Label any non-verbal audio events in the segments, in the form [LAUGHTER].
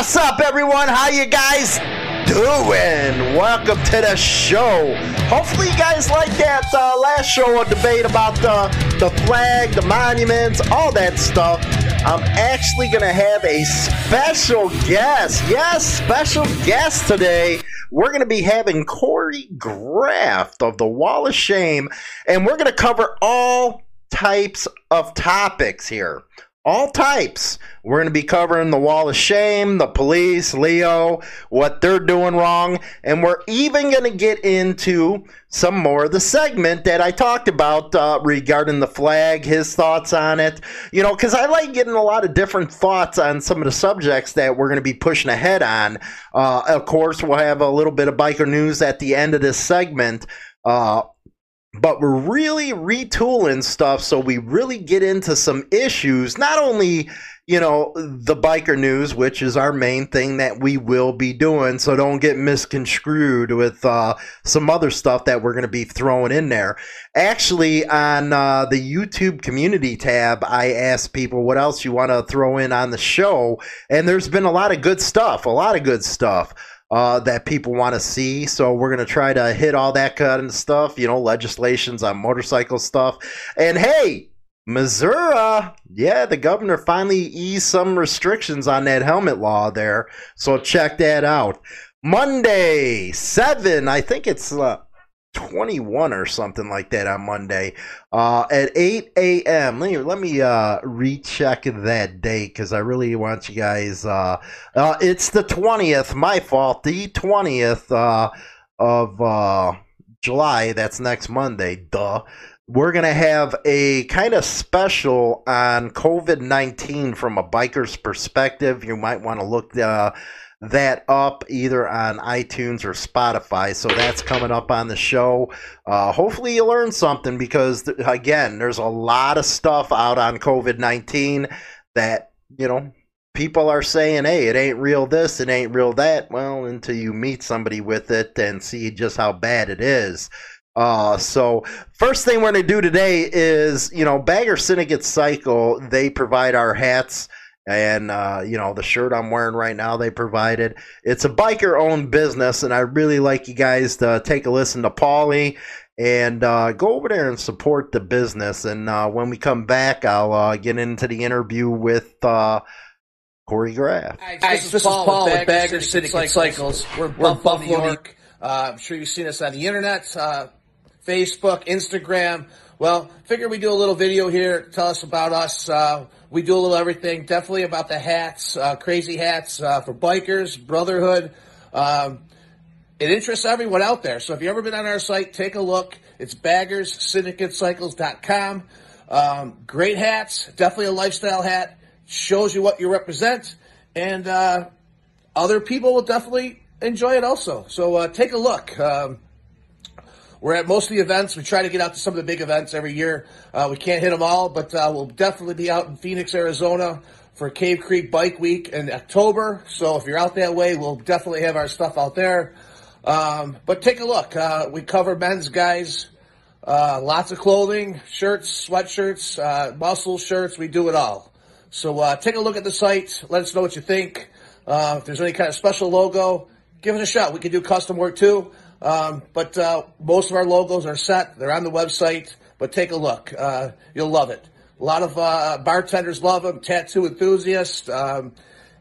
What's up, everyone? How you guys doing? Welcome to the show. Hopefully, you guys like that uh, last show, a debate about the the flag, the monuments, all that stuff. I'm actually gonna have a special guest. Yes, special guest today. We're gonna be having Corey Graff of the Wall of Shame, and we're gonna cover all types of topics here all types. We're going to be covering the wall of shame, the police, Leo, what they're doing wrong, and we're even going to get into some more of the segment that I talked about uh, regarding the flag, his thoughts on it. You know, because I like getting a lot of different thoughts on some of the subjects that we're going to be pushing ahead on. Uh, of course, we'll have a little bit of biker news at the end of this segment. Uh, but we're really retooling stuff so we really get into some issues not only you know the biker news which is our main thing that we will be doing so don't get misconstrued with uh, some other stuff that we're going to be throwing in there. Actually on uh, the youtube community tab i asked people what else you want to throw in on the show and there's been a lot of good stuff a lot of good stuff uh, that people want to see. So we're going to try to hit all that kind of stuff, you know, legislations on motorcycle stuff. And hey, Missouri, yeah, the governor finally eased some restrictions on that helmet law there. So check that out. Monday, 7, I think it's uh, 21 or something like that on Monday uh, at 8 a.m. Let me, let me uh, recheck that date because I really want you guys. Uh, uh, it's the 20th, my fault, the 20th uh, of uh, July. That's next Monday, duh. We're going to have a kind of special on COVID 19 from a biker's perspective. You might want to look. That up either on iTunes or Spotify. So that's coming up on the show. Uh, hopefully, you learn something because, again, there's a lot of stuff out on COVID 19 that, you know, people are saying, hey, it ain't real this, it ain't real that. Well, until you meet somebody with it and see just how bad it is. Uh, so first thing we're to do today is, you know, Bagger Syndicate Cycle, they provide our hats and uh, you know the shirt I'm wearing right now they provided. It's a biker owned business, and I really like you guys to take a listen to Paulie and uh, go over there and support the business. And uh, when we come back, I'll uh, get into the interview with uh, Corey Graff. Hi, this, this is Paul, Paul with Bagger Syndicate Cycles. We're, We're Buffalo, Buffalo, New York. Uh, I'm sure you've seen us on the internet, Facebook, Instagram. Well, figure we do a little video here. Tell us about us. Uh, we do a little everything. Definitely about the hats, uh, crazy hats uh, for bikers, brotherhood. Um, it interests everyone out there. So if you've ever been on our site, take a look. It's baggerssyndicatecycles.com. Um, great hats. Definitely a lifestyle hat. Shows you what you represent. And uh, other people will definitely enjoy it also. So uh, take a look. Um, we're at most of the events. We try to get out to some of the big events every year. Uh, we can't hit them all, but uh, we'll definitely be out in Phoenix, Arizona for Cave Creek Bike Week in October. So if you're out that way, we'll definitely have our stuff out there. Um, but take a look. Uh, we cover men's, guys, uh, lots of clothing, shirts, sweatshirts, uh, muscle shirts. We do it all. So uh, take a look at the site. Let us know what you think. if there's any kind of special logo, give it a shot. We can do custom work too. Um, but uh, most of our logos are set. They're on the website. But take a look. Uh, you'll love it. A lot of uh, bartenders love them. Tattoo enthusiasts. Um,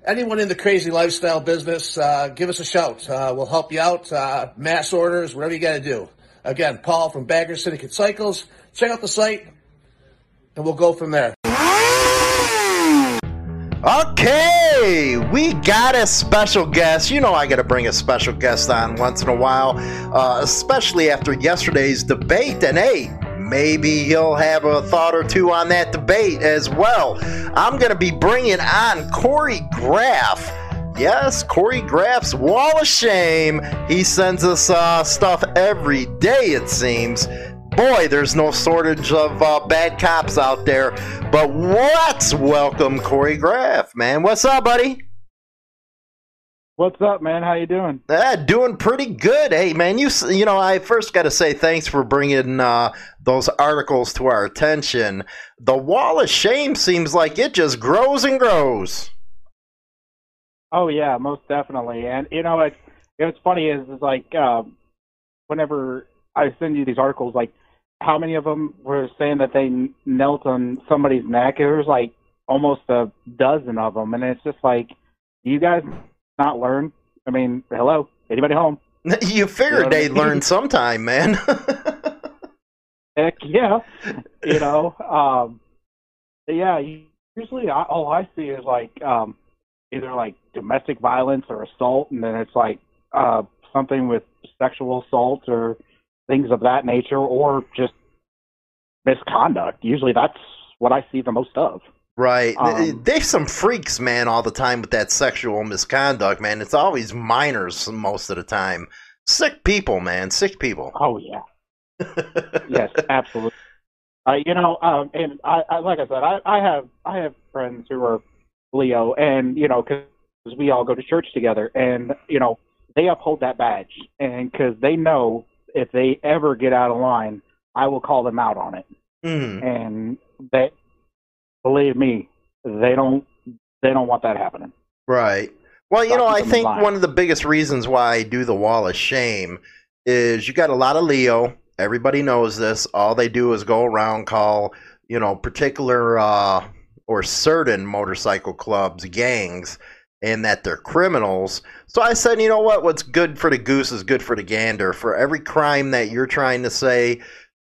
anyone in the crazy lifestyle business, uh, give us a shout. Uh, we'll help you out. Uh, mass orders, whatever you got to do. Again, Paul from Bagger Syndicate Cycles. Check out the site, and we'll go from there. Okay, we got a special guest. You know, I got to bring a special guest on once in a while, uh, especially after yesterday's debate. And hey, maybe he'll have a thought or two on that debate as well. I'm going to be bringing on Corey Graff. Yes, Corey Graff's Wall of Shame. He sends us uh, stuff every day, it seems boy, there's no shortage of uh, bad cops out there. But let's welcome Corey Graff, man. What's up, buddy? What's up, man? How you doing? Uh, doing pretty good. Hey, man, you you know, I first got to say thanks for bringing uh, those articles to our attention. The wall of shame seems like it just grows and grows. Oh yeah, most definitely. And you know, it's what's funny is is like um, whenever I send you these articles, like how many of them were saying that they knelt on somebody's neck? It was like almost a dozen of them, and it's just like, you guys not learn? I mean, hello, anybody home? [LAUGHS] You figured You know they'd mean? learn sometime, man. [LAUGHS] Heck yeah, you know. Um, yeah, usually I, all I see is like um, either like domestic violence or assault, and then it's like uh, something with sexual assault or things of that nature, or just misconduct. Usually, that's what I see the most of. right. Um, There's some freaks, man, all the time with that sexual misconduct, man. It's always minors most of the time. Sick people, man. Sick people. Oh yeah, yes, absolutely. Uh, you know, um, and I, I, like I said, I, I have I have friends who are Leo, and you know, because we all go to church together, and you know, they uphold that badge, and because they know if they ever get out of line, I will call them out on it, Mm. and they believe me, they don't they don't want that happening. Right. Well, you Stop know, I think alive. one of the biggest reasons why I do the wall of shame is you got a lot of Leo. Everybody knows this. All they do is go around call, you know, particular uh, or certain motorcycle clubs gangs and that they're criminals. So I said, you know what? What's good for the goose is good for the gander. For every crime that you're trying to say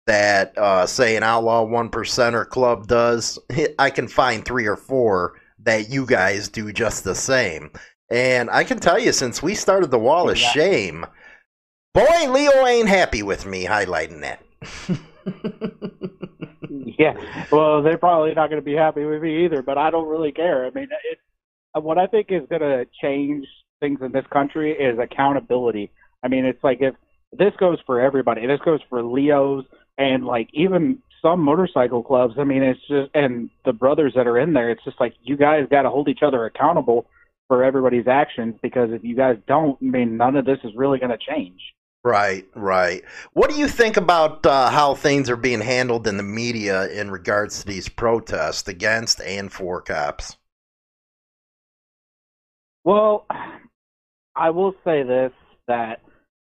that, uh, say, an outlaw one percenter club does, I can find three or four that you guys do just the same. And I can tell you, since we started the wall of shame, boy, Leo ain't happy with me highlighting that. [LAUGHS] Yeah, well, they're probably not going to be happy with me either, but I don't really care. I mean, it, what I think is going to change things in this country is accountability. I mean, it's like if this goes for everybody, this goes for Leos and like even some motorcycle clubs. I mean, it's just and the brothers that are in there. It's just like you guys got to hold each other accountable for everybody's actions because if you guys don't, I mean, none of this is really going to change. Right, right. What do you think about uh, how things are being handled in the media in regards to these protests against and for cops? Well, I will say this that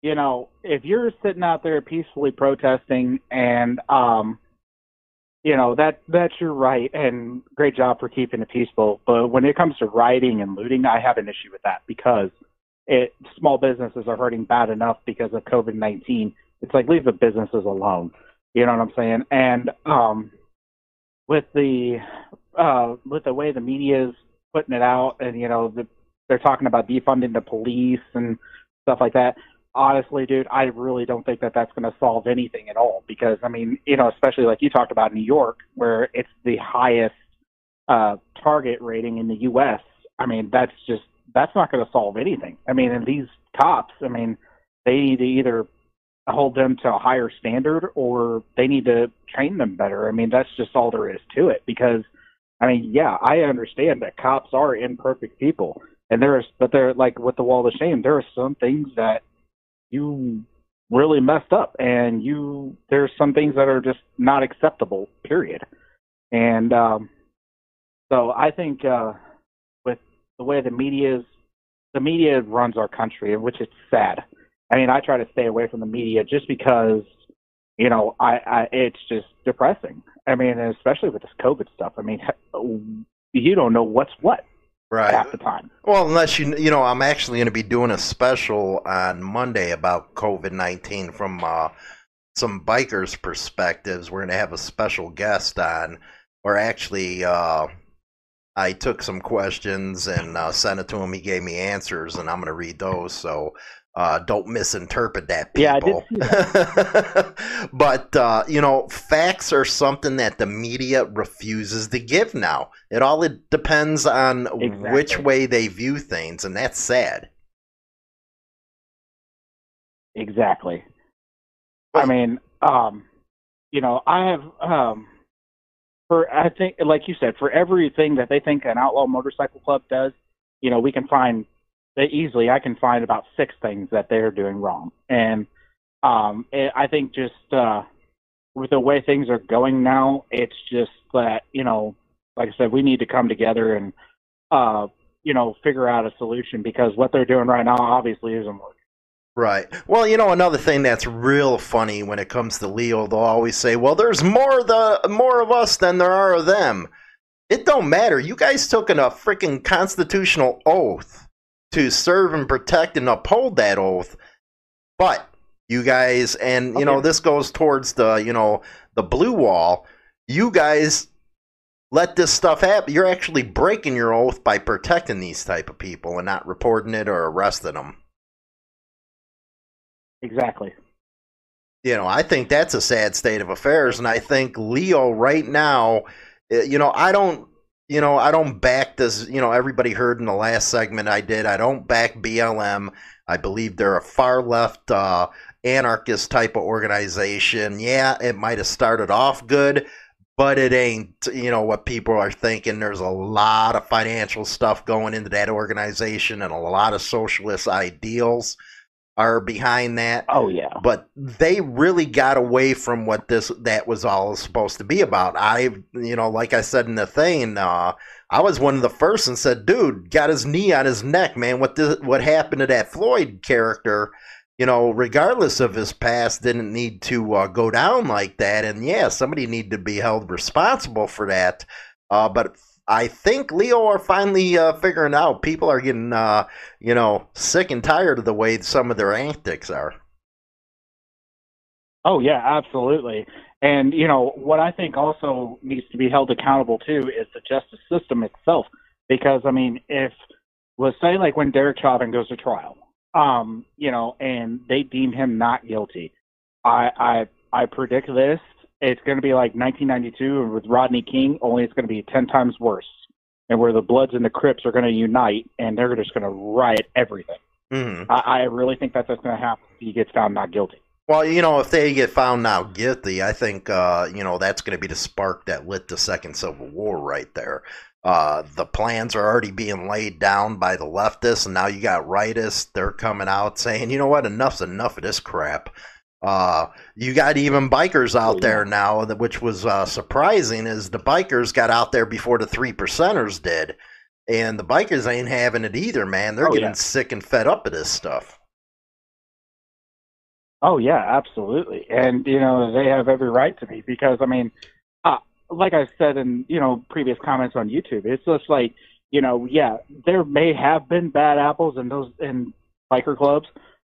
you know, if you're sitting out there peacefully protesting and um you know, that that's your right and great job for keeping it peaceful, but when it comes to rioting and looting, I have an issue with that because it small businesses are hurting bad enough because of COVID-19. It's like leave the businesses alone. You know what I'm saying? And um with the uh with the way the media is putting it out and you know the they're talking about defunding the police and stuff like that. Honestly, dude, I really don't think that that's going to solve anything at all because I mean, you know, especially like you talked about New York, where it's the highest uh, target rating in the U.S. I mean, that's just that's not going to solve anything. I mean, and these cops, I mean, they need to either hold them to a higher standard or they need to train them better. I mean, that's just all there is to it because I mean, yeah, I understand that cops are imperfect people, and there's, but they're like with the wall of shame. There are some things that you really messed up, and you there's some things that are just not acceptable. Period. And um, so I think uh, with the way the media is, the media runs our country, which is sad. I mean, I try to stay away from the media just because you know, I, I it's just depressing. I mean, especially with this COVID stuff. I mean, [LAUGHS] you don't know what's what Right. half the time. Well, unless you, you know, I'm actually going to be doing a special on Monday about COVID 19 from uh, some bikers' perspectives. We're going to have a special guest on, or actually, uh, I took some questions and uh, sent it to him. He gave me answers, and I'm going to read those. So uh, don't misinterpret that, Yeah, I did people. see [LAUGHS] but uh, you know, facts are something that the media refuses to give now. It all it depends on Exactly. which way they view things, and that's sad. Exactly. I mean, um, you know, I have um, for I think, like you said, for everything that they think an outlaw motorcycle club does, you know, we can find easily. I can find about six things that they're doing wrong, and um, it, I think just uh, with the way things are going now, it's just that you know, like I said, we need to come together and uh, you know, figure out a solution because what they're doing right now obviously isn't working. Right. Well, you know, another thing that's real funny when it comes to Leo, they'll always say, "Well, there's more the more of us than there are of them." It don't matter. You guys took an a freaking constitutional oath to serve and protect and uphold that oath. But you guys, and you okay. know, this goes towards the you know the blue wall. You guys let this stuff happen. You're actually breaking your oath by protecting these type of people and not reporting it or arresting them. Exactly. You know, I think that's a sad state of affairs, and I think Leo right now, eh, you know, I don't, you know, I don't back this. You know, everybody heard in the last segment I did. I don't back BLM. I believe they're a far left uh, anarchist type of organization. Yeah, it might have started off good, but it ain't, you know, what people are thinking. There's a lot of financial stuff going into that organization and a lot of socialist ideals are behind that. Oh yeah. But they really got away from what this that was all supposed to be about. I you know, like I said in the thing, uh, I was one of the first and said, dude, got his knee on his neck, man. What this, what happened to that Floyd character? You know, regardless of his past, didn't need to uh, go down like that. And yeah, somebody needed to be held responsible for that. Uh, but I think Leo are finally uh, figuring out. People are getting, uh, you know, sick and tired of the way some of their antics are. Oh yeah, absolutely. And you know what I think also needs to be held accountable too is the justice system itself. Because I mean, if let's say like when Derek Chauvin goes to trial, um, you know, and they deem him not guilty, I I I predict this it's going to be like 1992 with Rodney King, only it's going to be 10 times worse. And where the Bloods and the Crips are going to unite and they're just going to riot everything. Mm-hmm. I, I really think that's what's going to happen if he gets found not guilty. Well, you know, if they get found now guilty, I think, uh, you know, that's going to be the spark that lit the Second Civil War right there. Uh, the plans are already being laid down by the leftists, and now you got rightists. They're coming out saying, you know what, enough's enough of this crap. Uh, you got even bikers out there now, which was uh, surprising. Is the bikers got out there before the three percenters did, and the bikers ain't having it either, man. They're oh, getting yeah. sick and fed up of this stuff. Oh yeah, absolutely, and you know they have every right to be because I mean, uh, like I said in you know previous comments on YouTube, it's just like you know, yeah, there may have been bad apples in those in biker clubs,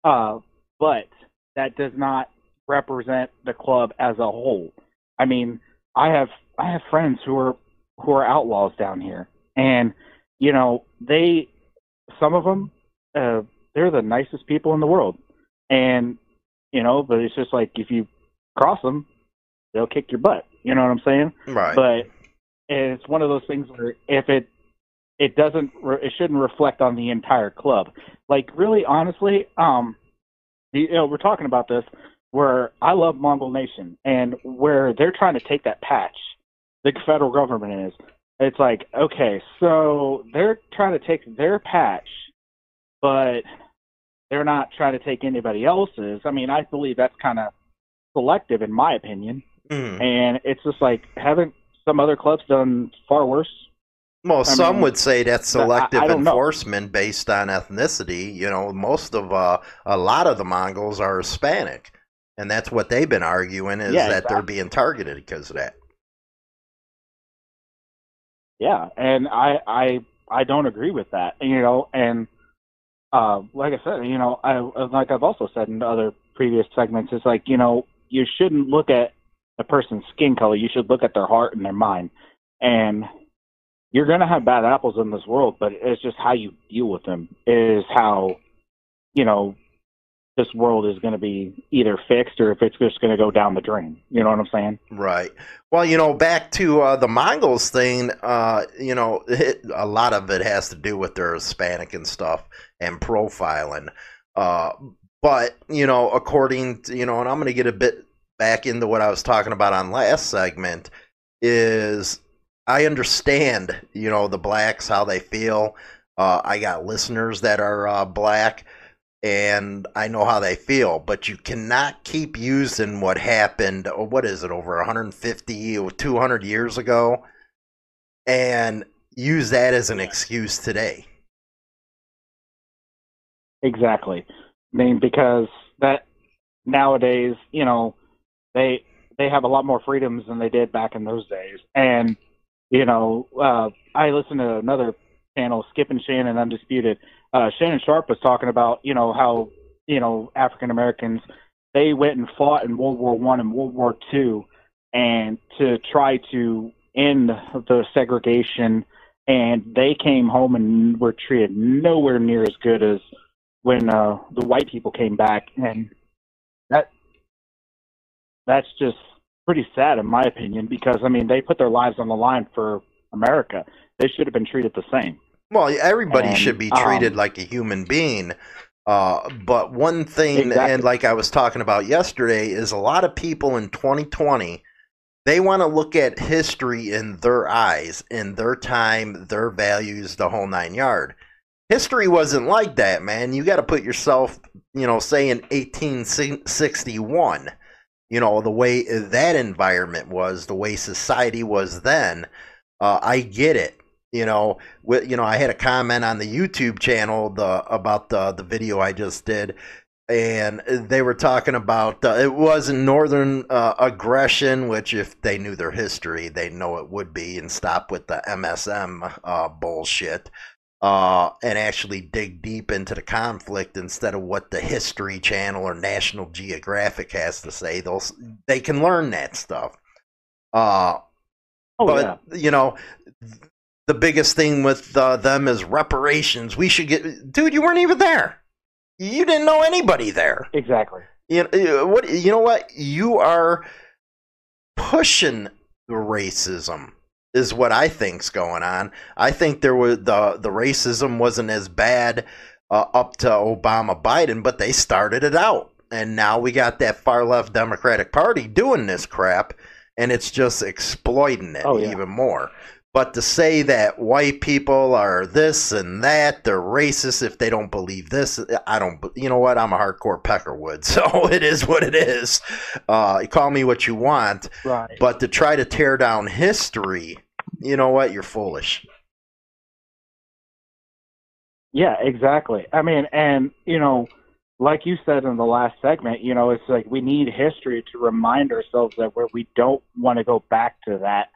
uh, but that does not represent the club as a whole. I mean, I have I have friends who are who are outlaws down here, and you know they some of them uh, they're the nicest people in the world, and you know, but it's just like if you cross them, they'll kick your butt. You know what I'm saying? Right. But it's one of those things where if it it doesn't it shouldn't reflect on the entire club. Like really honestly, um you know, we're talking about this where I love Mongol Nation and where they're trying to take that patch, the federal government is. It's like, okay, so they're trying to take their patch, but they're not trying to take anybody else's. I mean, I believe that's kind of selective, in my opinion. Mm. And it's just like, haven't some other clubs done far worse? Well, I some mean, would say that's selective I, I enforcement know. based on ethnicity. You know, most of uh, a lot of the Mongols are Hispanic, and that's what they've been arguing is yeah, that exactly. they're being targeted because of that. Yeah, and I I I don't agree with that. You know, and uh, like I said, you know, I like I've also said in other previous segments, it's like you know you shouldn't look at a person's skin color. You should look at their heart and their mind, and you're going to have bad apples in this world, but it's just how you deal with them is how, you know, this world is going to be either fixed or if it's just going to go down the drain. You know what I'm saying? Right. Well, you know, back to uh, the Mongols thing, uh, you know, it, a lot of it has to do with their Hispanic and stuff and profiling. Uh, but, you know, according to, you know, and I'm going to get a bit back into what I was talking about on last segment, is I understand, you know, the blacks how they feel. Uh, I got listeners that are uh, black, and I know how they feel. But you cannot keep using what happened. Oh, what is it over 150 or 200 years ago, and use that as an excuse today. Exactly. I mean, because that nowadays, you know, they they have a lot more freedoms than they did back in those days. And you know, uh, I listened to another channel, Skip and Shannon Undisputed. Uh, Shannon Sharpe was talking about, you know, how you know African Americans they went and fought in World War One and World War Two, and to try to end the segregation. And they came home and were treated nowhere near as good as when uh, the white people came back, and that that's just pretty sad in my opinion because I mean they put their lives on the line for America. They should have been treated the same. Well, everybody And, should be treated um, like a human being. Uh, but one thing, Exactly. and like I was talking about yesterday, is a lot of people in 2020 they want to look at history in their eyes, in their time, their values, the whole nine yard. History wasn't like that, man. You got to put yourself, you know, say in 1861, you know, the way that environment was, the way society was then. Uh, I get it. You know, with, you know, I had a comment on the YouTube channel the about the the video I just did, and they were talking about uh, it wasn't northern uh, aggression, which if they knew their history, they know it would be, and stop with the MSM uh, bullshit. Uh, and actually dig deep into the conflict instead of what the History Channel or National Geographic has to say. They'll they can learn that stuff. Uh, Oh but yeah, you know, the biggest thing with uh, them is reparations. We should get, dude. You weren't even there. You didn't know anybody there. exactly. You know, what? You know what? You are pushing the racism. Is what I think's going on. I think there was the the racism wasn't as bad uh, up to Obama Biden, but they started it out, and now we got that far left Democratic Party doing this crap, and it's just exploiting it Oh, yeah. even more. But to say that white people are this and that, they're racist if they don't believe this, I don't. You know what? I'm a hardcore Peckerwood, [LAUGHS] so it is what it is. Uh, you call me what you want, Right. but to try to tear down history, you know what? You're foolish. Yeah, exactly. I mean, and you know, like you said in the last segment, you know, it's like we need history to remind ourselves that where we don't want to go back to that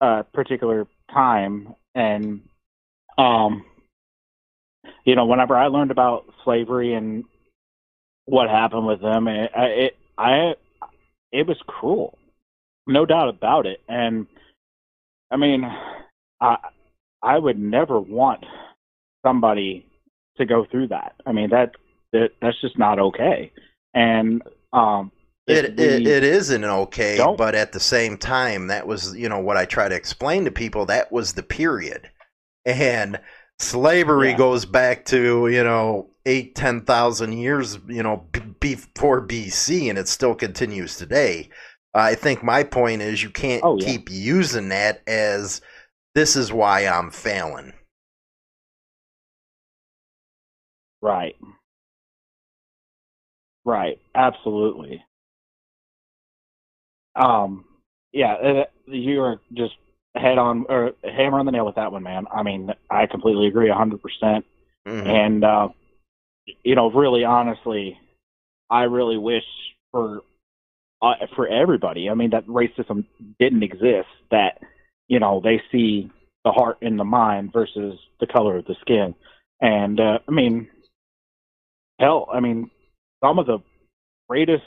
uh, particular time. And um, you know, whenever I learned about slavery and what happened with them, it, it, I, it was cruel, no doubt about it. And I mean, I, I would never want somebody to go through that. I mean that that that's just not okay. And um It, it it isn't okay, don't- but at the same time, that was you know what I try to explain to people. That was the period, and slavery Yeah. goes back to you know eight ten thousand years you know before BC, and it still continues today. I think my point is you can't Oh, yeah. keep using that as this is why I'm failing. right. Right, absolutely. Um yeah, uh, you are just head on or hammer on the nail with that one, man. I mean, I completely agree a 100%. Mhm. and uh, you know, really, honestly, I really wish for uh, for everybody. I mean, that racism didn't exist. That you know, they see the heart in the mind versus the color of the skin. And uh, I mean, hell, I mean, some of the greatest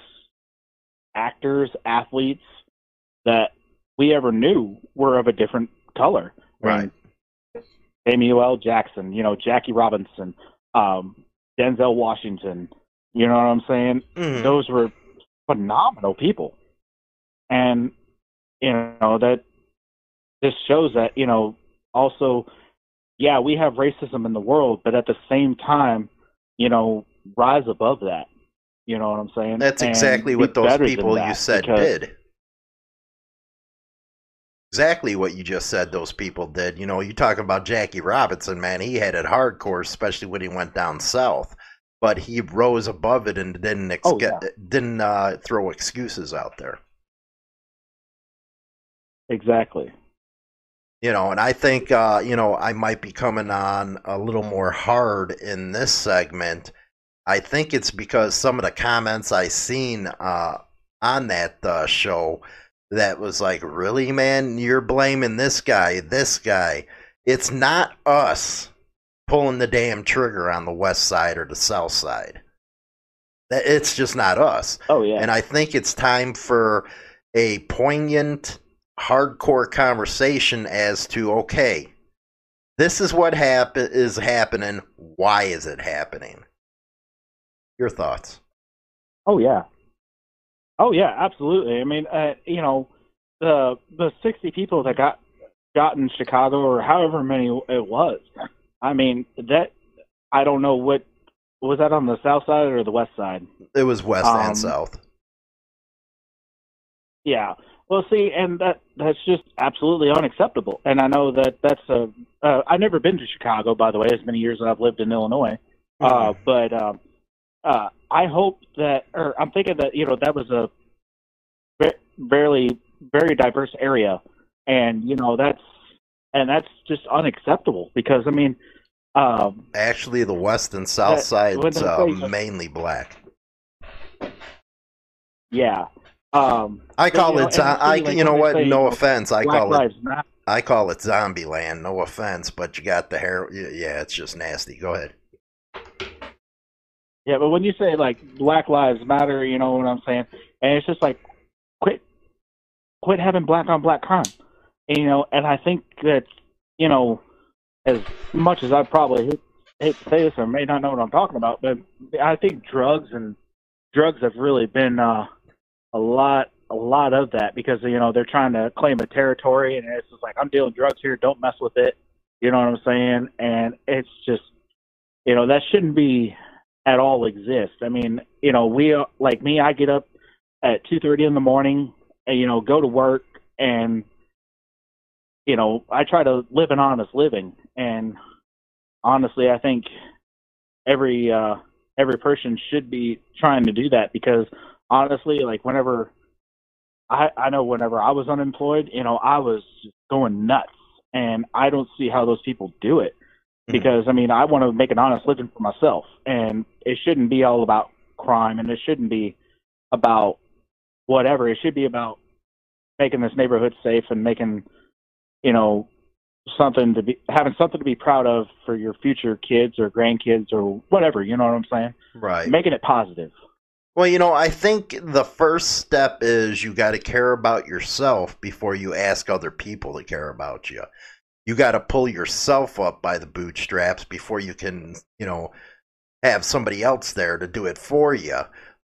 actors, athletes that we ever knew were of a different color. Right. Samuel L. Jackson, you know, Jackie Robinson, um, Denzel Washington. You know what I'm saying? Mhm. Those were phenomenal people, and you know that this shows that you know also, yeah, we have racism in the world, but at the same time, you know, rise above that. You know what I'm saying? That's And exactly what those people you said did. Exactly what you just said those people did. You know, you talk about Jackie Robinson, man, he had it hardcore, especially when he went down south. But he rose above it and didn't ex- Oh, yeah. didn't uh, throw excuses out there. Exactly. You know, and I think uh, you know I might be coming on a little more hard in this segment I think it's because some of the comments I seen uh, on that uh, show that was like, really, man, you're blaming this guy, this guy. It's not us pulling the damn trigger on the west side or the south side. It's just not us. Oh yeah. And I think it's time for a poignant, hardcore conversation as to okay, this is what happen is happening. Why is it happening? Your thoughts? Oh yeah. Oh yeah, absolutely. I mean, uh, you know, the the sixty people that got got in Chicago or however many it was. I mean, that I don't know what was that on the south side or the west side. It was west Um, and south. Yeah. Well, see, and that that's just absolutely unacceptable. And I know that that's a. Uh, I've never been to Chicago, by the way, as many years as I've lived in Illinois. Uh, but um, uh, I hope that, or I'm thinking that you know that was a very very diverse area, and you know that's and that's just unacceptable because I mean, um, Actually, the west and south that- side's uh, mainly black. yeah. Um, I call know, it. zo- I, like, you know what? say, No offense. I call it. Matter. I call it Zombie Land. No offense, but you got the hair. Yeah, it's just nasty. Go ahead. Yeah, but when you say like Black Lives Matter, you know what I'm saying, and it's just like quit, quit having black on black crime, and, you know. And I think that you know, as much as I probably hate, hate to say this or may not know what I'm talking about, but I think drugs and drugs have really been uh, a lot, a lot of that because you know they're trying to claim a territory, and it's just like I'm dealing drugs here, don't mess with it. You know what I'm saying? And it's just, you know, that shouldn't be at all exist. I mean, you know, we uh, like me. I get up at two thirty in the morning, and you know, go to work, and you know, I try to live an honest living. And honestly, I think every uh, every person should be trying to do that because honestly, like whenever I I know whenever I was unemployed, you know, I was going nuts, and I don't see how those people do it because I mean I want to make an honest living for myself, and it shouldn't be all about crime, and it shouldn't be about whatever. It should be about making this neighborhood safe and making you know something to be having something to be proud of for your future kids or grandkids or whatever. You know what I'm saying? Right. Making it positive. Well, you know, I think the first step is you got to care about yourself before you ask other people to care about you. You got to pull yourself up by the bootstraps before you can, you know, have somebody else there to do it for you.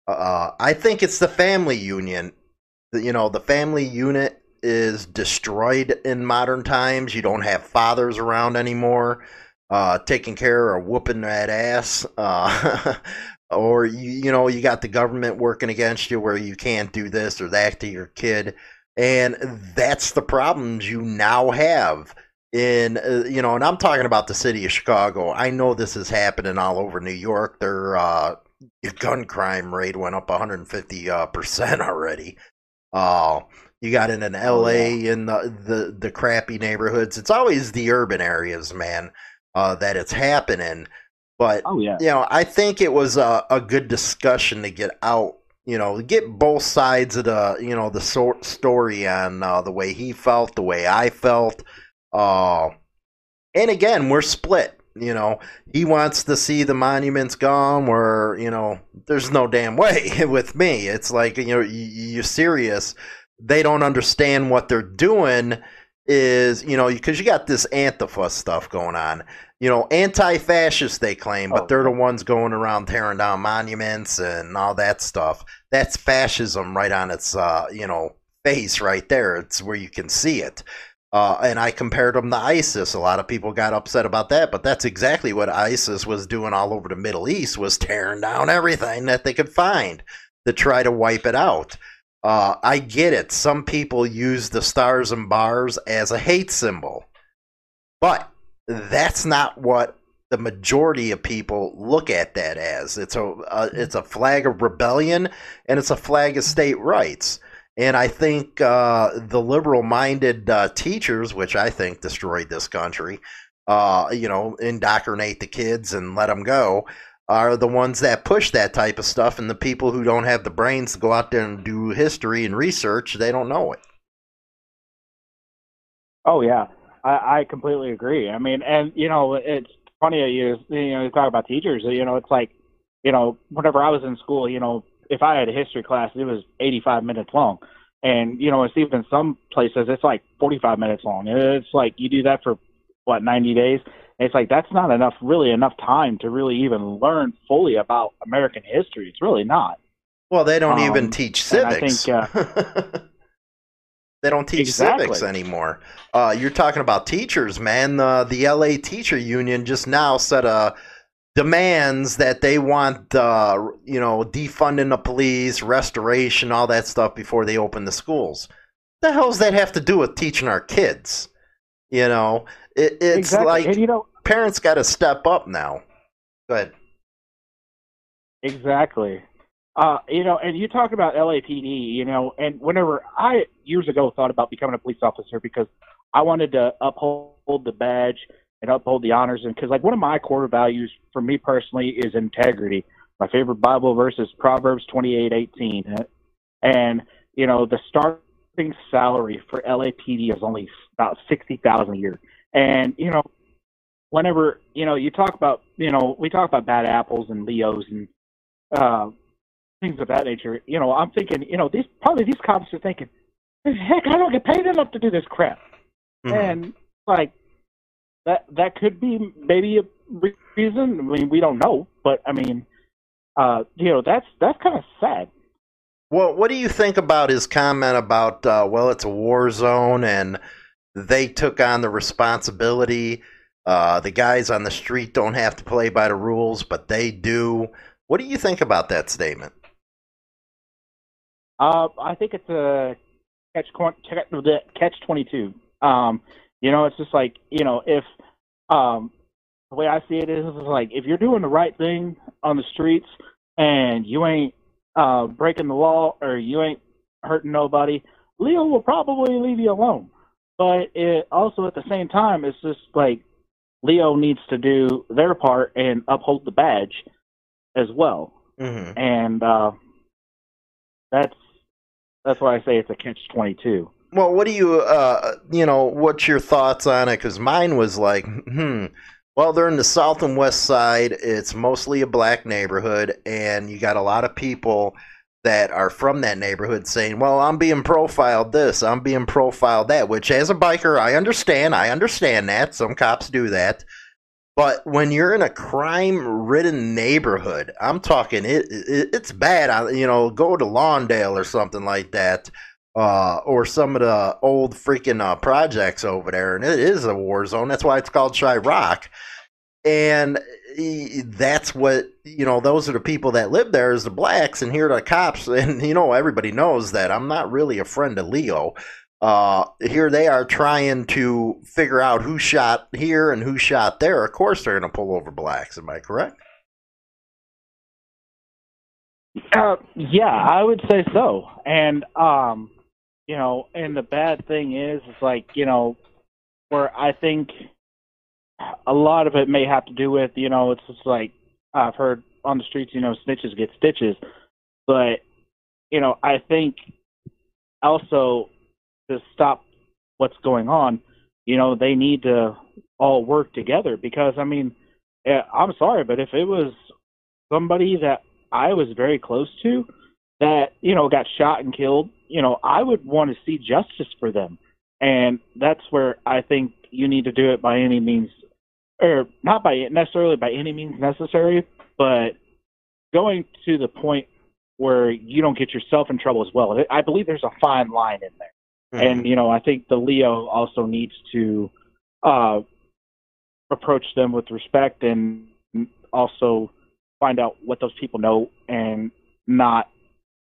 Uh, I think it's the family union. You know, the family unit is destroyed in modern times. You don't have fathers around anymore uh, taking care of whooping that ass. Uh, [LAUGHS] or you you know you got the government working against you where you can't do this or that to your kid and that's the problems you now have in uh, you know and i'm talking about the city of chicago i know this is happening all over new york their uh gun crime rate went up 150 uh, percent [LAUGHS] already uh you got it in la Oh, yeah. in the, the the crappy neighborhoods it's always the urban areas man uh that it's happening but Oh yeah. you know, I think it was a, a good discussion to get out. You know, get both sides of the you know the sort story on uh, the way he felt, the way I felt. Uh, and again, we're split. You know, he wants to see the monuments gone. Where you know, there's no damn way [LAUGHS] with me. It's like you know, you, you're serious. They don't understand what they're doing. Is you know because you got this Antifa stuff going on you know, anti-fascist they claim, but Oh. they're the ones going around tearing down monuments and all that stuff. That's fascism right on its, uh, you know, face right there. It's where you can see it. Uh, and I compared them to ISIS. A lot of people got upset about that, but that's exactly what ISIS was doing all over the Middle East was tearing down everything that they could find to try to wipe it out. Uh, I get it. Some people use the stars and bars as a hate symbol, but that's not what the majority of people look at that as. It's a uh, it's a flag of rebellion and it's a flag of state rights. And I think uh, the liberal-minded uh, teachers, which I think destroyed this country, uh, you know, indoctrinate the kids and let them go. are the ones that push that type of stuff, and the people who don't have the brains to go out there and do history and research, they don't know it. Oh yeah, I, I completely agree. I mean, and you know, it's funny you you know you talk about teachers. You know, it's like you know, whenever I was in school, you know, if I had a history class, it was 85 minutes long. And, you know, it's even some places, it's like 45 minutes long. It's like you do that for, what, 90 days? It's like that's not enough, really enough time to really even learn fully about American history. It's really not. Well, they don't um, even teach civics. Think, uh, [LAUGHS] they don't teach exactly. civics anymore. Uh, you're talking about teachers, man. The the LA Teacher Union just now said a demands that they want, uh, you know, defunding the police, restoration, all that stuff before they open the schools. What the hell does that have to do with teaching our kids? You know, it, it's exactly. like and, you know, parents got to step up now. Go ahead. Exactly. Uh, you know, and you talk about LAPD, you know, and whenever I years ago thought about becoming a police officer because I wanted to uphold the badge and uphold the honors. And because like one of my core values for me personally is integrity. My favorite Bible verse is Proverbs twenty eight eighteen, and you know the starting salary for LAPD is only about sixty thousand a year. And you know, whenever you know you talk about you know we talk about bad apples and Leos and uh, things of that nature. You know, I'm thinking you know these probably these cops are thinking, heck, I don't get paid enough to do this crap. Mm-hmm. And like that that could be maybe a reason. I mean, we don't know, but I mean, uh, you know, that's that's kind of sad. Well, what do you think about his comment about uh, well, it's a war zone and they took on the responsibility. Uh, the guys on the street don't have to play by the rules, but they do. What do you think about that statement? Uh, I think it's a catch catch twenty two. Um, you know, it's just like you know, if um, the way I see it is, is like if you're doing the right thing on the streets and you ain't uh, breaking the law or you ain't hurting nobody, Leo will probably leave you alone. But it also at the same time, it's just like Leo needs to do their part and uphold the badge as well. Mm-hmm. And uh, that's that's why I say it's a catch twenty two. Well, what do you, uh, you know, what's your thoughts on it? Because mine was like, hmm. Well, they're in the south and west side. It's mostly a black neighborhood, and you got a lot of people that are from that neighborhood saying, "Well, I'm being profiled this, I'm being profiled that." Which, as a biker, I understand. I understand that some cops do that, but when you're in a crime-ridden neighborhood, I'm talking it, it it's bad. I, You know, go to Lawndale or something like that uh, or some of the old freaking uh, projects over there, and it is a war zone. That's why it's called Chiraq, and that's what you know. Those are the people that live there is the blacks, and here are the cops, [LAUGHS] and you know everybody knows that I'm not really a friend of Leo. Uh, here they are trying to figure out who shot here and who shot there. Of course, they're going to pull over blacks. Am I correct? Uh, yeah, I would say so. And um, you know, and the bad thing is, is like, you know, where I think a lot of it may have to do with, you know, it's just like I've heard on the streets, you know, snitches get stitches. But, you know, I think also to stop what's going on, you know, they need to all work together because, I mean, eh, I'm sorry, but if it was somebody that I was very close to that, you know, got shot and killed you know, I would want to see justice for them. And that's where I think you need to do it by any means, or not by necessarily by any means necessary, but going to the point where you don't get yourself in trouble as well. I believe there's a fine line in there. Mm-hmm. And, you know, I think the Leo also needs to uh, approach them with respect and also find out what those people know and not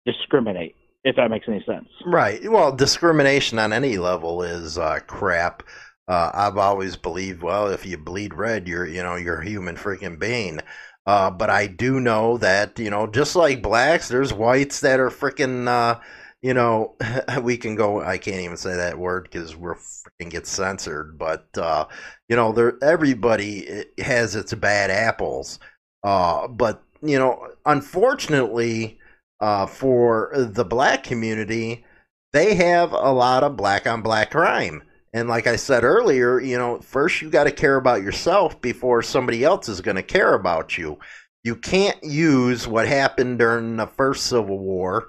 discriminate if that makes any sense. Right. Well, discrimination on any level is uh, crap. Uh, I've always believed, well, if you bleed red, you're you know you're a human freaking being. Uh, but I do know that you know just like blacks, there's whites that are freaking. Uh, you know, [LAUGHS] we can go. I can't even say that word because we're freaking get censored. But uh, you know, there everybody has its bad apples. Uh, but you know, unfortunately, uh, for the black community, they have a lot of black on black crime. And like I said earlier, you know, first you got to care about yourself before somebody else is going to care about you. You can't use what happened during the first Civil War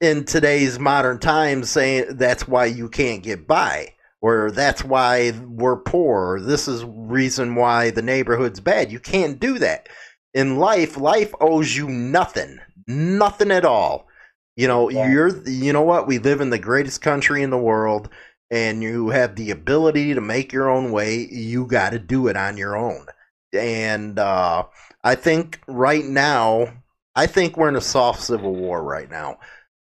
in today's modern times saying that's why you can't get by or that's why we're poor or this is reason why the neighborhood's bad. You can't do that. In life, life owes you nothing. Nothing at all. You know, yeah. you're you know what? We live in the greatest country in the world and you have the ability to make your own way, you got to do it on your own. And uh, I think right now, I think we're in a soft civil war right now.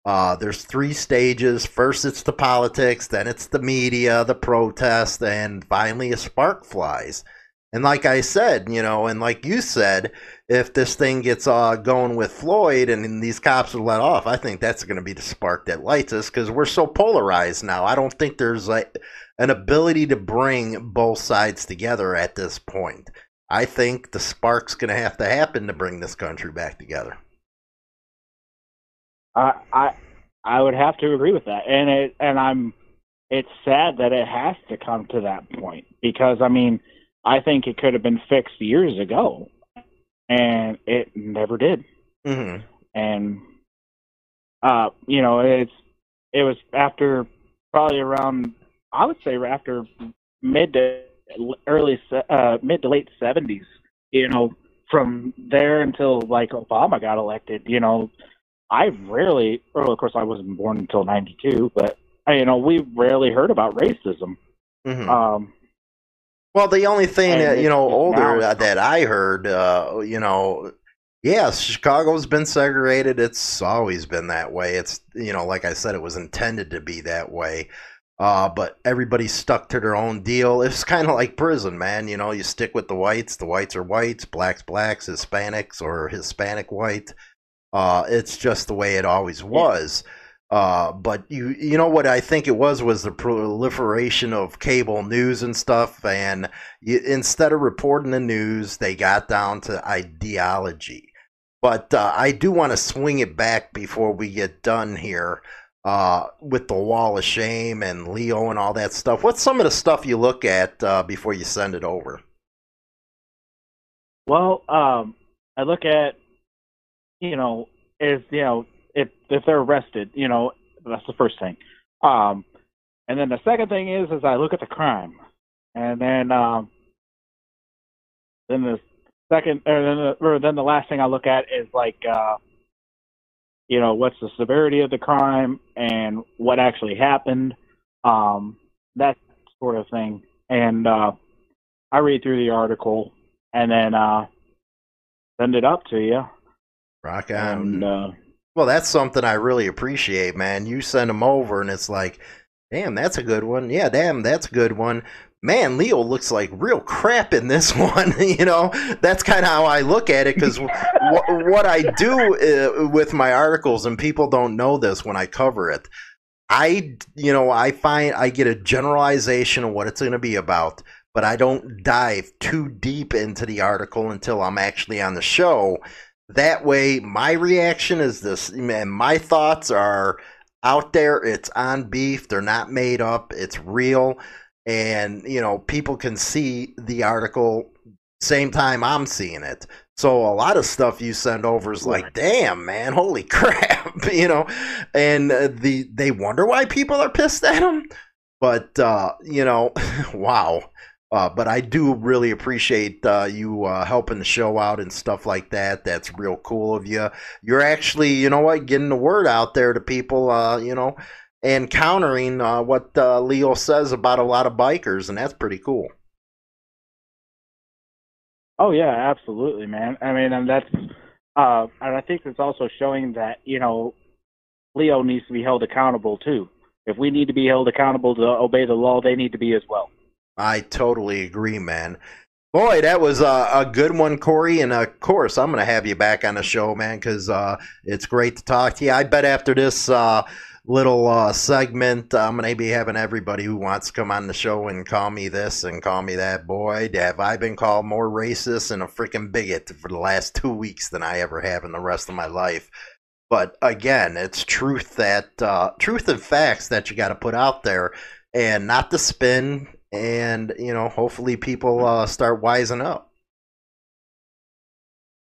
Uh, there's three stages. First, it's the politics, then it's the media, the protest, and finally a spark flies. And like I said, you know, and like you said, if this thing gets uh, going with Floyd and these cops are let off, I think that's going to be the spark that lights us because we're so polarized now. I don't think there's like an ability to bring both sides together at this point. I think the spark's going to have to happen to bring this country back together. I I I would have to agree with that, and it and I'm. It's sad that it has to come to that point because I mean I think it could have been fixed years ago, and it never did. Mm-hmm. And uh, you know, it's it was after probably around I would say after mid to early uh, mid to late seventies. You know, from there until like Obama got elected. You know, I rarely, or of course I wasn't born until '92, but you know, we rarely heard about racism. Mm-hmm. Um, well, the only thing that you know older now, that I heard, uh, you know, yes, Chicago's been segregated. It's always been that way. It's you know, like I said, it was intended to be that way. Uh, but everybody stuck to their own deal. [LAUGHS] It's kind of like prison, man. You know, you stick with the whites. The whites are whites, blacks blacks, Hispanics or Hispanic white. Uh, it's just the way it always was. Yeah. Uh, but you you know what I think it was was the proliferation of cable news and stuff, and you, instead of reporting the news, they got down to ideology. But uh, I do want to swing it back before we get done here uh, with the wall of shame and Leo and all that stuff. What's some of the stuff you look at uh, before you send it over? Well, um, I look at you know is you know if if they're arrested, you know, that's the first thing. Um, and then the second thing is is I look at the crime, and then um, then the second or then the, or then the last thing I look at is like uh, you know what's the severity of the crime and what actually happened, um, that sort of thing. And uh, I read through the article and then uh, send it up to you. Rock on. And, uh, well, that's something I really appreciate, man. You send them over, and it's like, damn, that's a good one. Yeah, damn, that's a good one. Man, Leo looks like real crap in this [LAUGHS] one. you know, that's kind of how I look at it because w- what I do uh, with my articles, and people don't know this when I cover it, I, you know, I find I get a generalization of what it's going to be about, but I don't dive too deep into the article until I'm actually on the show that way, my reaction is this, man. My thoughts are out there. It's on beef. They're not made up. It's real, and you know people can see the article same time I'm seeing it. So a lot of stuff you send over is like, damn, man, holy [LAUGHS] crap, you know, and uh, the they wonder why people are pissed at them. But uh, you know, [LAUGHS] wow. Uh, but I do really appreciate uh, you uh, helping the show out and stuff like that. That's real cool of you. You're actually, you know what, getting the word out there to people, uh, you know, and countering uh, what uh, Leo says about a lot of bikers, and that's pretty cool. Oh yeah, absolutely, man. I mean, and that's, and I think it's also showing that you know, Leo needs to be held accountable too. If we need to be held accountable to obey the law, they need to be as well. I totally agree, man. Boy, that was a, a good one, Corey. And of course, I'm going to have you back on the show, man, because uh, it's great to talk to you. I bet after this, uh, little uh, segment. I'm going to be having everybody who wants to come on the show and call me this and call me that. Boy, have I been called more racist and a freaking bigot for the last two weeks than I ever have in the rest of my life. But again, it's truth that uh, truth and facts that you got to put out there, and not the spin. And you know, hopefully, people uh, start wising up.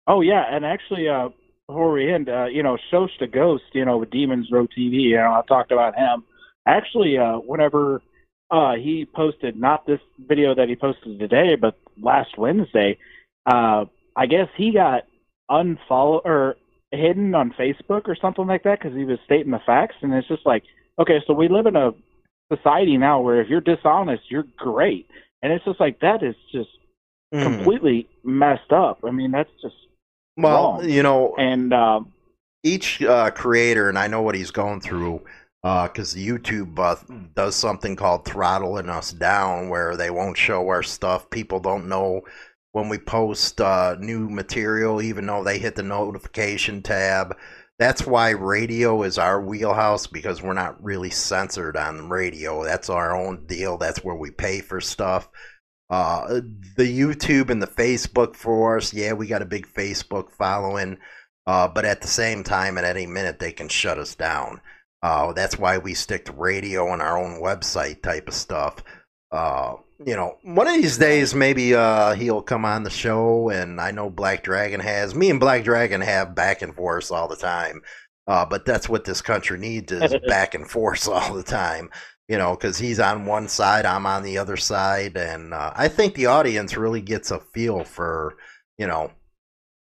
Oh yeah, and actually, uh, before we end, uh, you know, Shosta Ghost, you know, with Demons Row TV, you know, I talked about him. Actually, uh, whenever uh, he posted not this video that he posted today, but last Wednesday, uh, I guess he got unfollowed or hidden on Facebook or something like that because he was stating the facts, and it's just like, okay, so we live in a society now where if you're dishonest, you're great, and it's just like that is just mm. completely messed up. I mean, that's just well, wrong. you know, and um, each uh, creator, and I know what he's going through because uh, YouTube uh, does something called throttling us down, where they won't show our stuff. People don't know when we post uh, new material, even though they hit the notification tab. That's why radio is our wheelhouse because we're not really censored on radio. That's our own deal. That's where we pay for stuff. Uh, the YouTube and the Facebook for us, yeah, we got a big Facebook following, uh, but at the same time, at any minute, they can shut us down. Uh, that's why we stick to radio and our own website type of stuff. You know, one of these days, maybe uh, he'll come on the show, and I know Black Dragon has. Me and Black Dragon have back and forth all the time. Uh, but that's what this country needs is [LAUGHS] back and forth all the time you know, because he's on one side, I'm on the other side, and uh, I think the audience really gets a feel for, you know,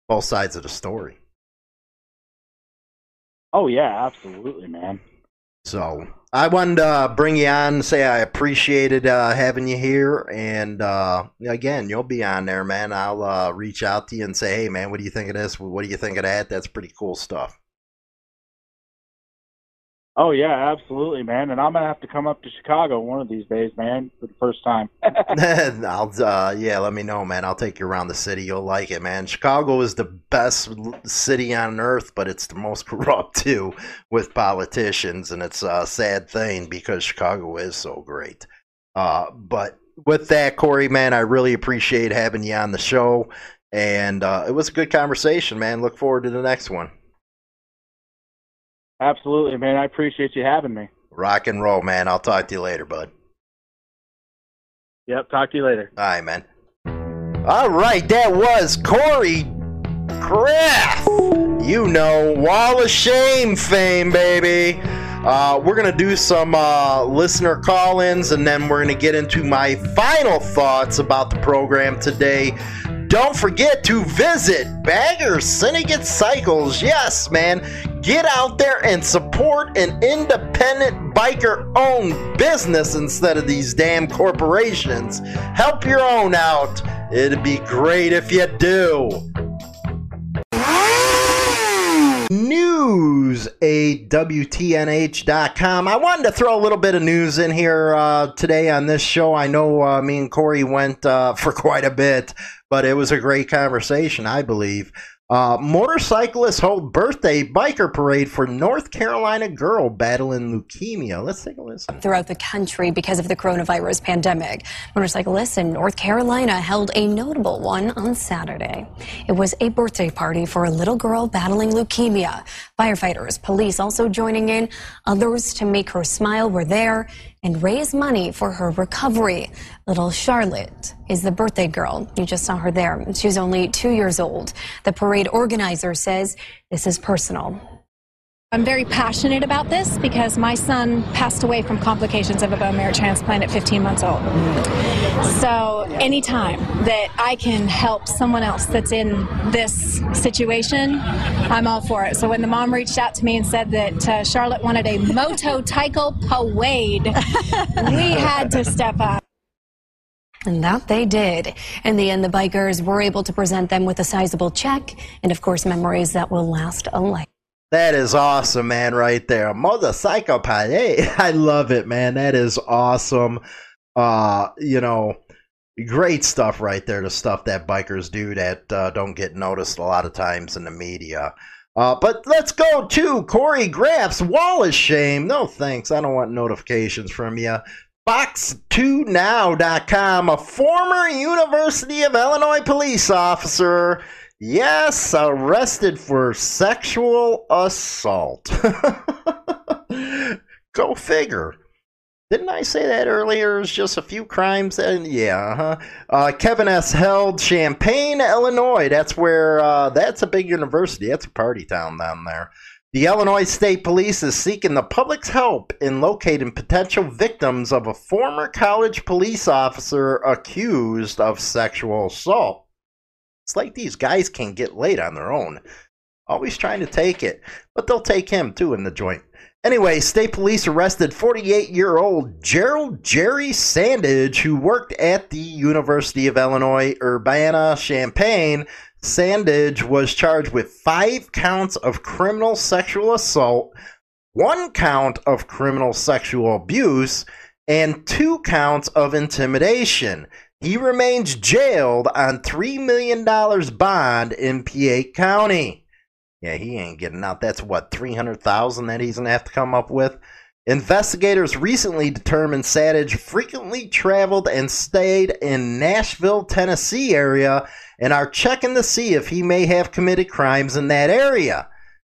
both sides of the story. Oh yeah, absolutely, man. So I wanted to uh, bring you on and say I appreciated uh, having you here, and uh, again, you'll be on there, man. I'll uh, reach out to you and say, hey, man, what do you think of this? What do you think of that? That's pretty cool stuff. Oh yeah, absolutely, man. And I'm gonna have to come up to Chicago one of these days, man, for the first time. [LAUGHS] [LAUGHS] I'll, uh, yeah, let me know, man. I'll take you around the city. You'll like it, man. Chicago is the best city on earth, but it's the most [LAUGHS] corrupt too, with politicians, and it's a sad thing because Chicago is so great. Uh, but with that, Corey, man, I really appreciate having you on the show, and uh, it was a good conversation, man. Look forward to the next one. Absolutely, man. I appreciate you having me. Rock and roll, man. I'll talk to you later, bud. Yep, talk to you later. All right, man. All right, that was Corey Graff. You know, Wall of Shame fame, baby. Uh, we're going to do some uh, listener call ins and then we're going to get into my final thoughts about the program today. Don't forget to visit Bagger Syndicate Cycles. Yes, man. Get out there and support an independent biker owned business instead of these damn corporations. Help your own out. It'd be great if you do. News, AWTNH.com. I wanted to throw a little bit of news in here uh, today on this show. I know uh, me and Corey went uh, [LAUGHS] for quite a bit but it was a great conversation, I believe. Uh, motorcyclists hold birthday biker parade for North Carolina girl battling leukemia. Let's take a listen. Throughout the country because of the coronavirus pandemic, motorcyclists in North Carolina held a notable one on Saturday. It was a birthday party for a little girl battling leukemia. Firefighters, police also joining in. Others to make her smile were there and raise money for her recovery. Little Charlotte is the birthday girl. You just saw her there. She's only two years old. The parade organizer says this is personal. I'm very passionate about this because my son passed away from complications of a bone marrow transplant at 15 months old. So, anytime that I can help someone else that's in this situation, I'm all for it. So, when the mom reached out to me and said that uh, Charlotte wanted a Moto motorcycle parade, [LAUGHS] we had to step up. And that they did. In the end, the bikers were able to present them with a sizable check and, of course, memories that will last a life. That is awesome, man, right there. Motorcycle parade. [LAUGHS] I love it, man. That is awesome. Uh, you know, great stuff right there. The stuff that bikers do that uh, don't get noticed a lot of times in the media. Uh, but let's go to Corey Graff's Wall of Shame. No thanks. I don't want notifications from you. Fox2Now.com, a former University of Illinois police officer, yes, arrested for sexual assault. [LAUGHS] Go figure. Didn't I say that earlier? It's just a few crimes. And yeah, huh? Uh, Kevin S. held Champaign, Illinois. That's where. Uh, that's a big university. That's a party town down there. The Illinois State Police is seeking the public's help in locating potential victims of a former college police officer accused of sexual assault. It's like these guys can't get laid on their own. Always trying to take it, but they'll take him too in the joint. Anyway, state police arrested 48 year old Gerald Jerry Sandage, who worked at the University of Illinois Urbana Champaign. Sandage was charged with five counts of criminal sexual assault, one count of criminal sexual abuse, and two counts of intimidation. He remains jailed on $3 million bond in Piatt County. Yeah, he ain't getting out. That's what, 300,000 that he's going to have to come up with? Investigators recently determined Sandage frequently traveled and stayed in Nashville, Tennessee area and are checking to see if he may have committed crimes in that area.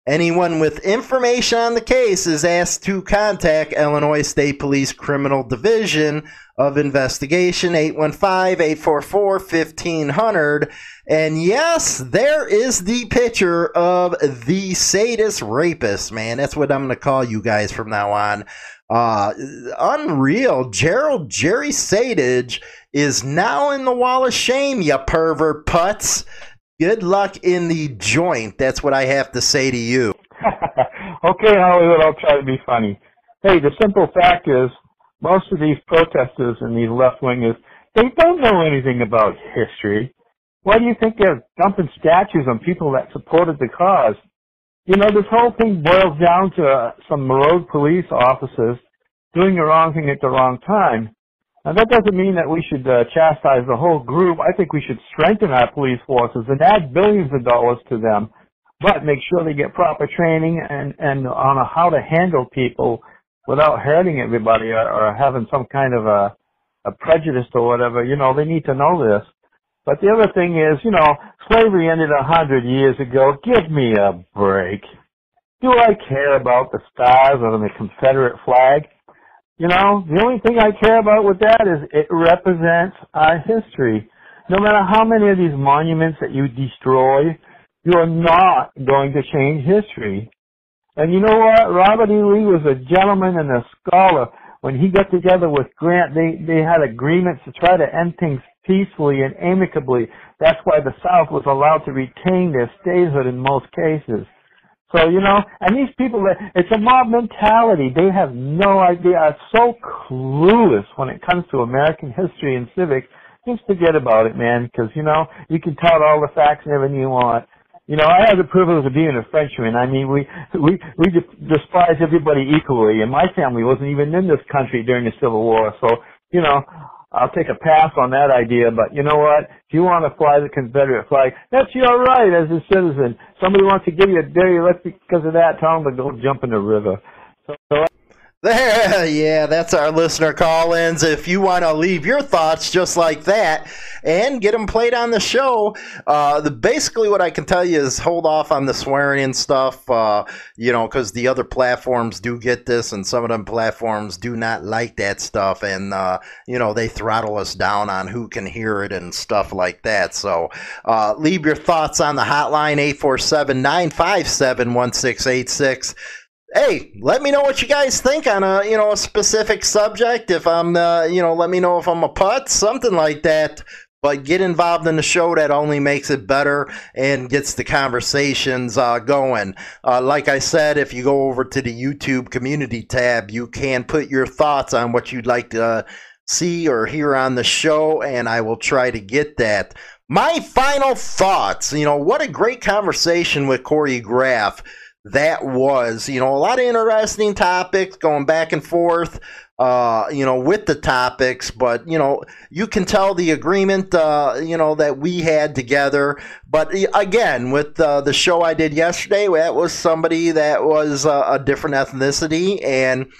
Anyone with information on the case is asked to contact Illinois State Police Criminal Division of Investigation 815-844-1500 and yes, there is the picture of the sadist rapist, man. That's what I'm going to call you guys from now on. Uh, unreal. Gerald Jerry Sandage is now in the wall of shame, you pervert putz. Good luck in the joint. That's what I have to say to you. [LAUGHS] okay, Hollywood, I'll try to be funny. Hey, the simple fact is, most of these protesters and these left wingers, they don't know anything about history. Why do you think they're dumping statues on people that supported the cause? You know, this whole thing boils down to uh, some rogue police officers doing the wrong thing at the wrong time. And that doesn't mean that we should uh, chastise the whole group. I think we should strengthen our police forces and add billions of dollars to them, but make sure they get proper training and, and on how to handle people without hurting everybody or, or having some kind of a, a prejudice or whatever. You know, they need to know this. But the other thing is, you know, slavery ended a hundred years ago. Give me a break. Do I care about the stars on the Confederate flag? You know, the only thing I care about with that is it represents our history. No matter how many of these monuments that you destroy, you are not going to change history. And you know what? Robert E. Lee was a gentleman and a scholar. When he got together with Grant, they, they had agreements to try to end things peacefully and amicably. That's why the South was allowed to retain their statehood in most cases. So, you know, and these people, it's a mob mentality. They have no idea, are so clueless when it comes to American history and civics. Just forget about it, man, because, you know, you can tout all the facts and everything you want. You know, I had the privilege of being a Frenchman. I mean, we we we despise everybody equally, and my family wasn't even in this country during the Civil War. So, you know, I'll take a pass on that idea, but you know what? If you want to fly the Confederate flag, that's your right as a citizen. Somebody wants to give you a dirty look because of that, tell them to go jump in the river. So, so there, [LAUGHS] yeah, that's our listener call ins. If you want to leave your thoughts just like that and get them played on the show, uh, the, basically what I can tell you is hold off on the swearing and stuff, uh, you know, because the other platforms do get this and some of them platforms do not like that stuff. And, uh, you know, they throttle us down on who can hear it and stuff like that. So uh, leave your thoughts on the hotline 847 957 1686 hey, let me know what you guys think on a you know a specific subject. If I'm uh, you know, let me know if I'm a putt, something like that. But get involved in the show. That only makes it better and gets the conversations uh, going. Uh, like I said, if you go over to the YouTube community tab, you can put your thoughts on what you'd like to see or hear on the show, and I will try to get that. My final thoughts. You know, what a great conversation with Corey Graff that was. You know, a lot of interesting topics going back and forth. uh, you know, with the topics, but you know, you can tell the agreement, uh, you know, that we had together. But again, with uh, the show I did yesterday, that was somebody that was uh, a different ethnicity, and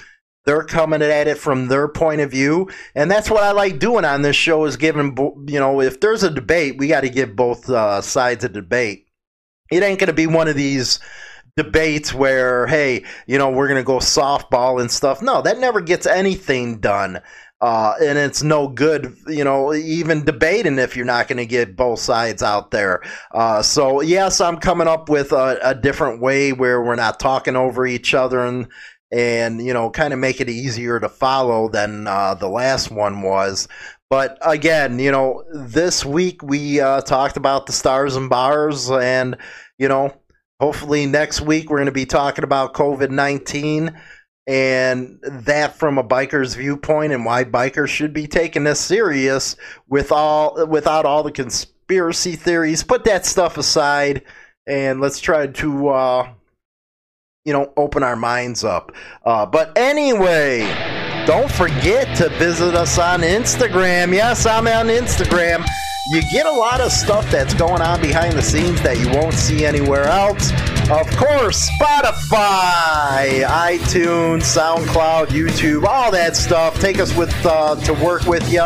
they're coming at it from their point of view, and that's what I like doing on this show is giving, you know, if there's a debate, we got to give both uh, sides a debate. It ain't going to be one of these debates where, hey, you know, we're going to go softball and stuff. No, that never gets anything done. Uh, and it's no good, you know, even debating if you're not going to get both sides out there. Uh, so, yes, I'm coming up with a, a, different way where we're not talking over each other and, and you know, kind of make it easier to follow than uh, the last one was. But again, you know, this week we uh, talked about the stars and bars, and you know, Hopefully, next week we're going to be talking about COVID 19 and that from a biker's viewpoint and why bikers should be taking this serious with all without all the conspiracy theories. Put that stuff aside and let's try to uh, you know open our minds up. Uh, but anyway, don't forget to visit us on Instagram. Yes, I'm on Instagram you get a lot of stuff that's going on behind the scenes that you won't see anywhere else. Of course, Spotify, iTunes, SoundCloud, YouTube, all that stuff. Take us with uh, to work with you,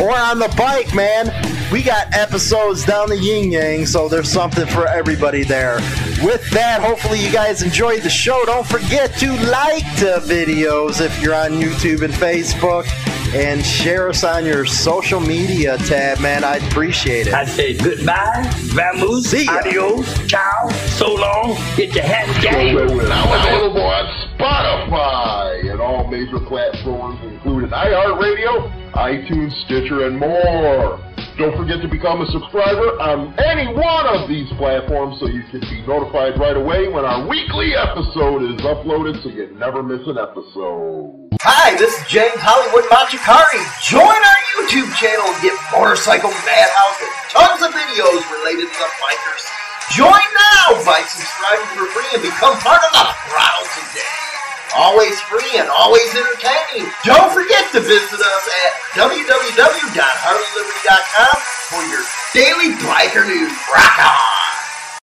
or on the bike, man. We got episodes down the yin yang, so there's something for everybody there. With that, hopefully you guys enjoyed the show. Don't forget to like the videos if you're on YouTube and Facebook and share us on your social media tab, man. I'd appreciate it. I say goodbye, vamos, See ya. adios, ciao, so long, get your hat game. Now available on Spotify and all major platforms, including iHeartRadio, iTunes, Stitcher, and more. Don't forget to become a subscriber on any one of these platforms so you can be notified right away when our weekly episode is uploaded so you never miss an episode. Hi, this is James Hollywood Machikari. Join our YouTube channel and get Motorcycle Madhouse and tons of videos related to the bikers. Join now by subscribing for free and become part of the crowd today. Always free and always entertaining. Don't forget to visit us at www.harleyliberty.com for your daily biker news. Rock on!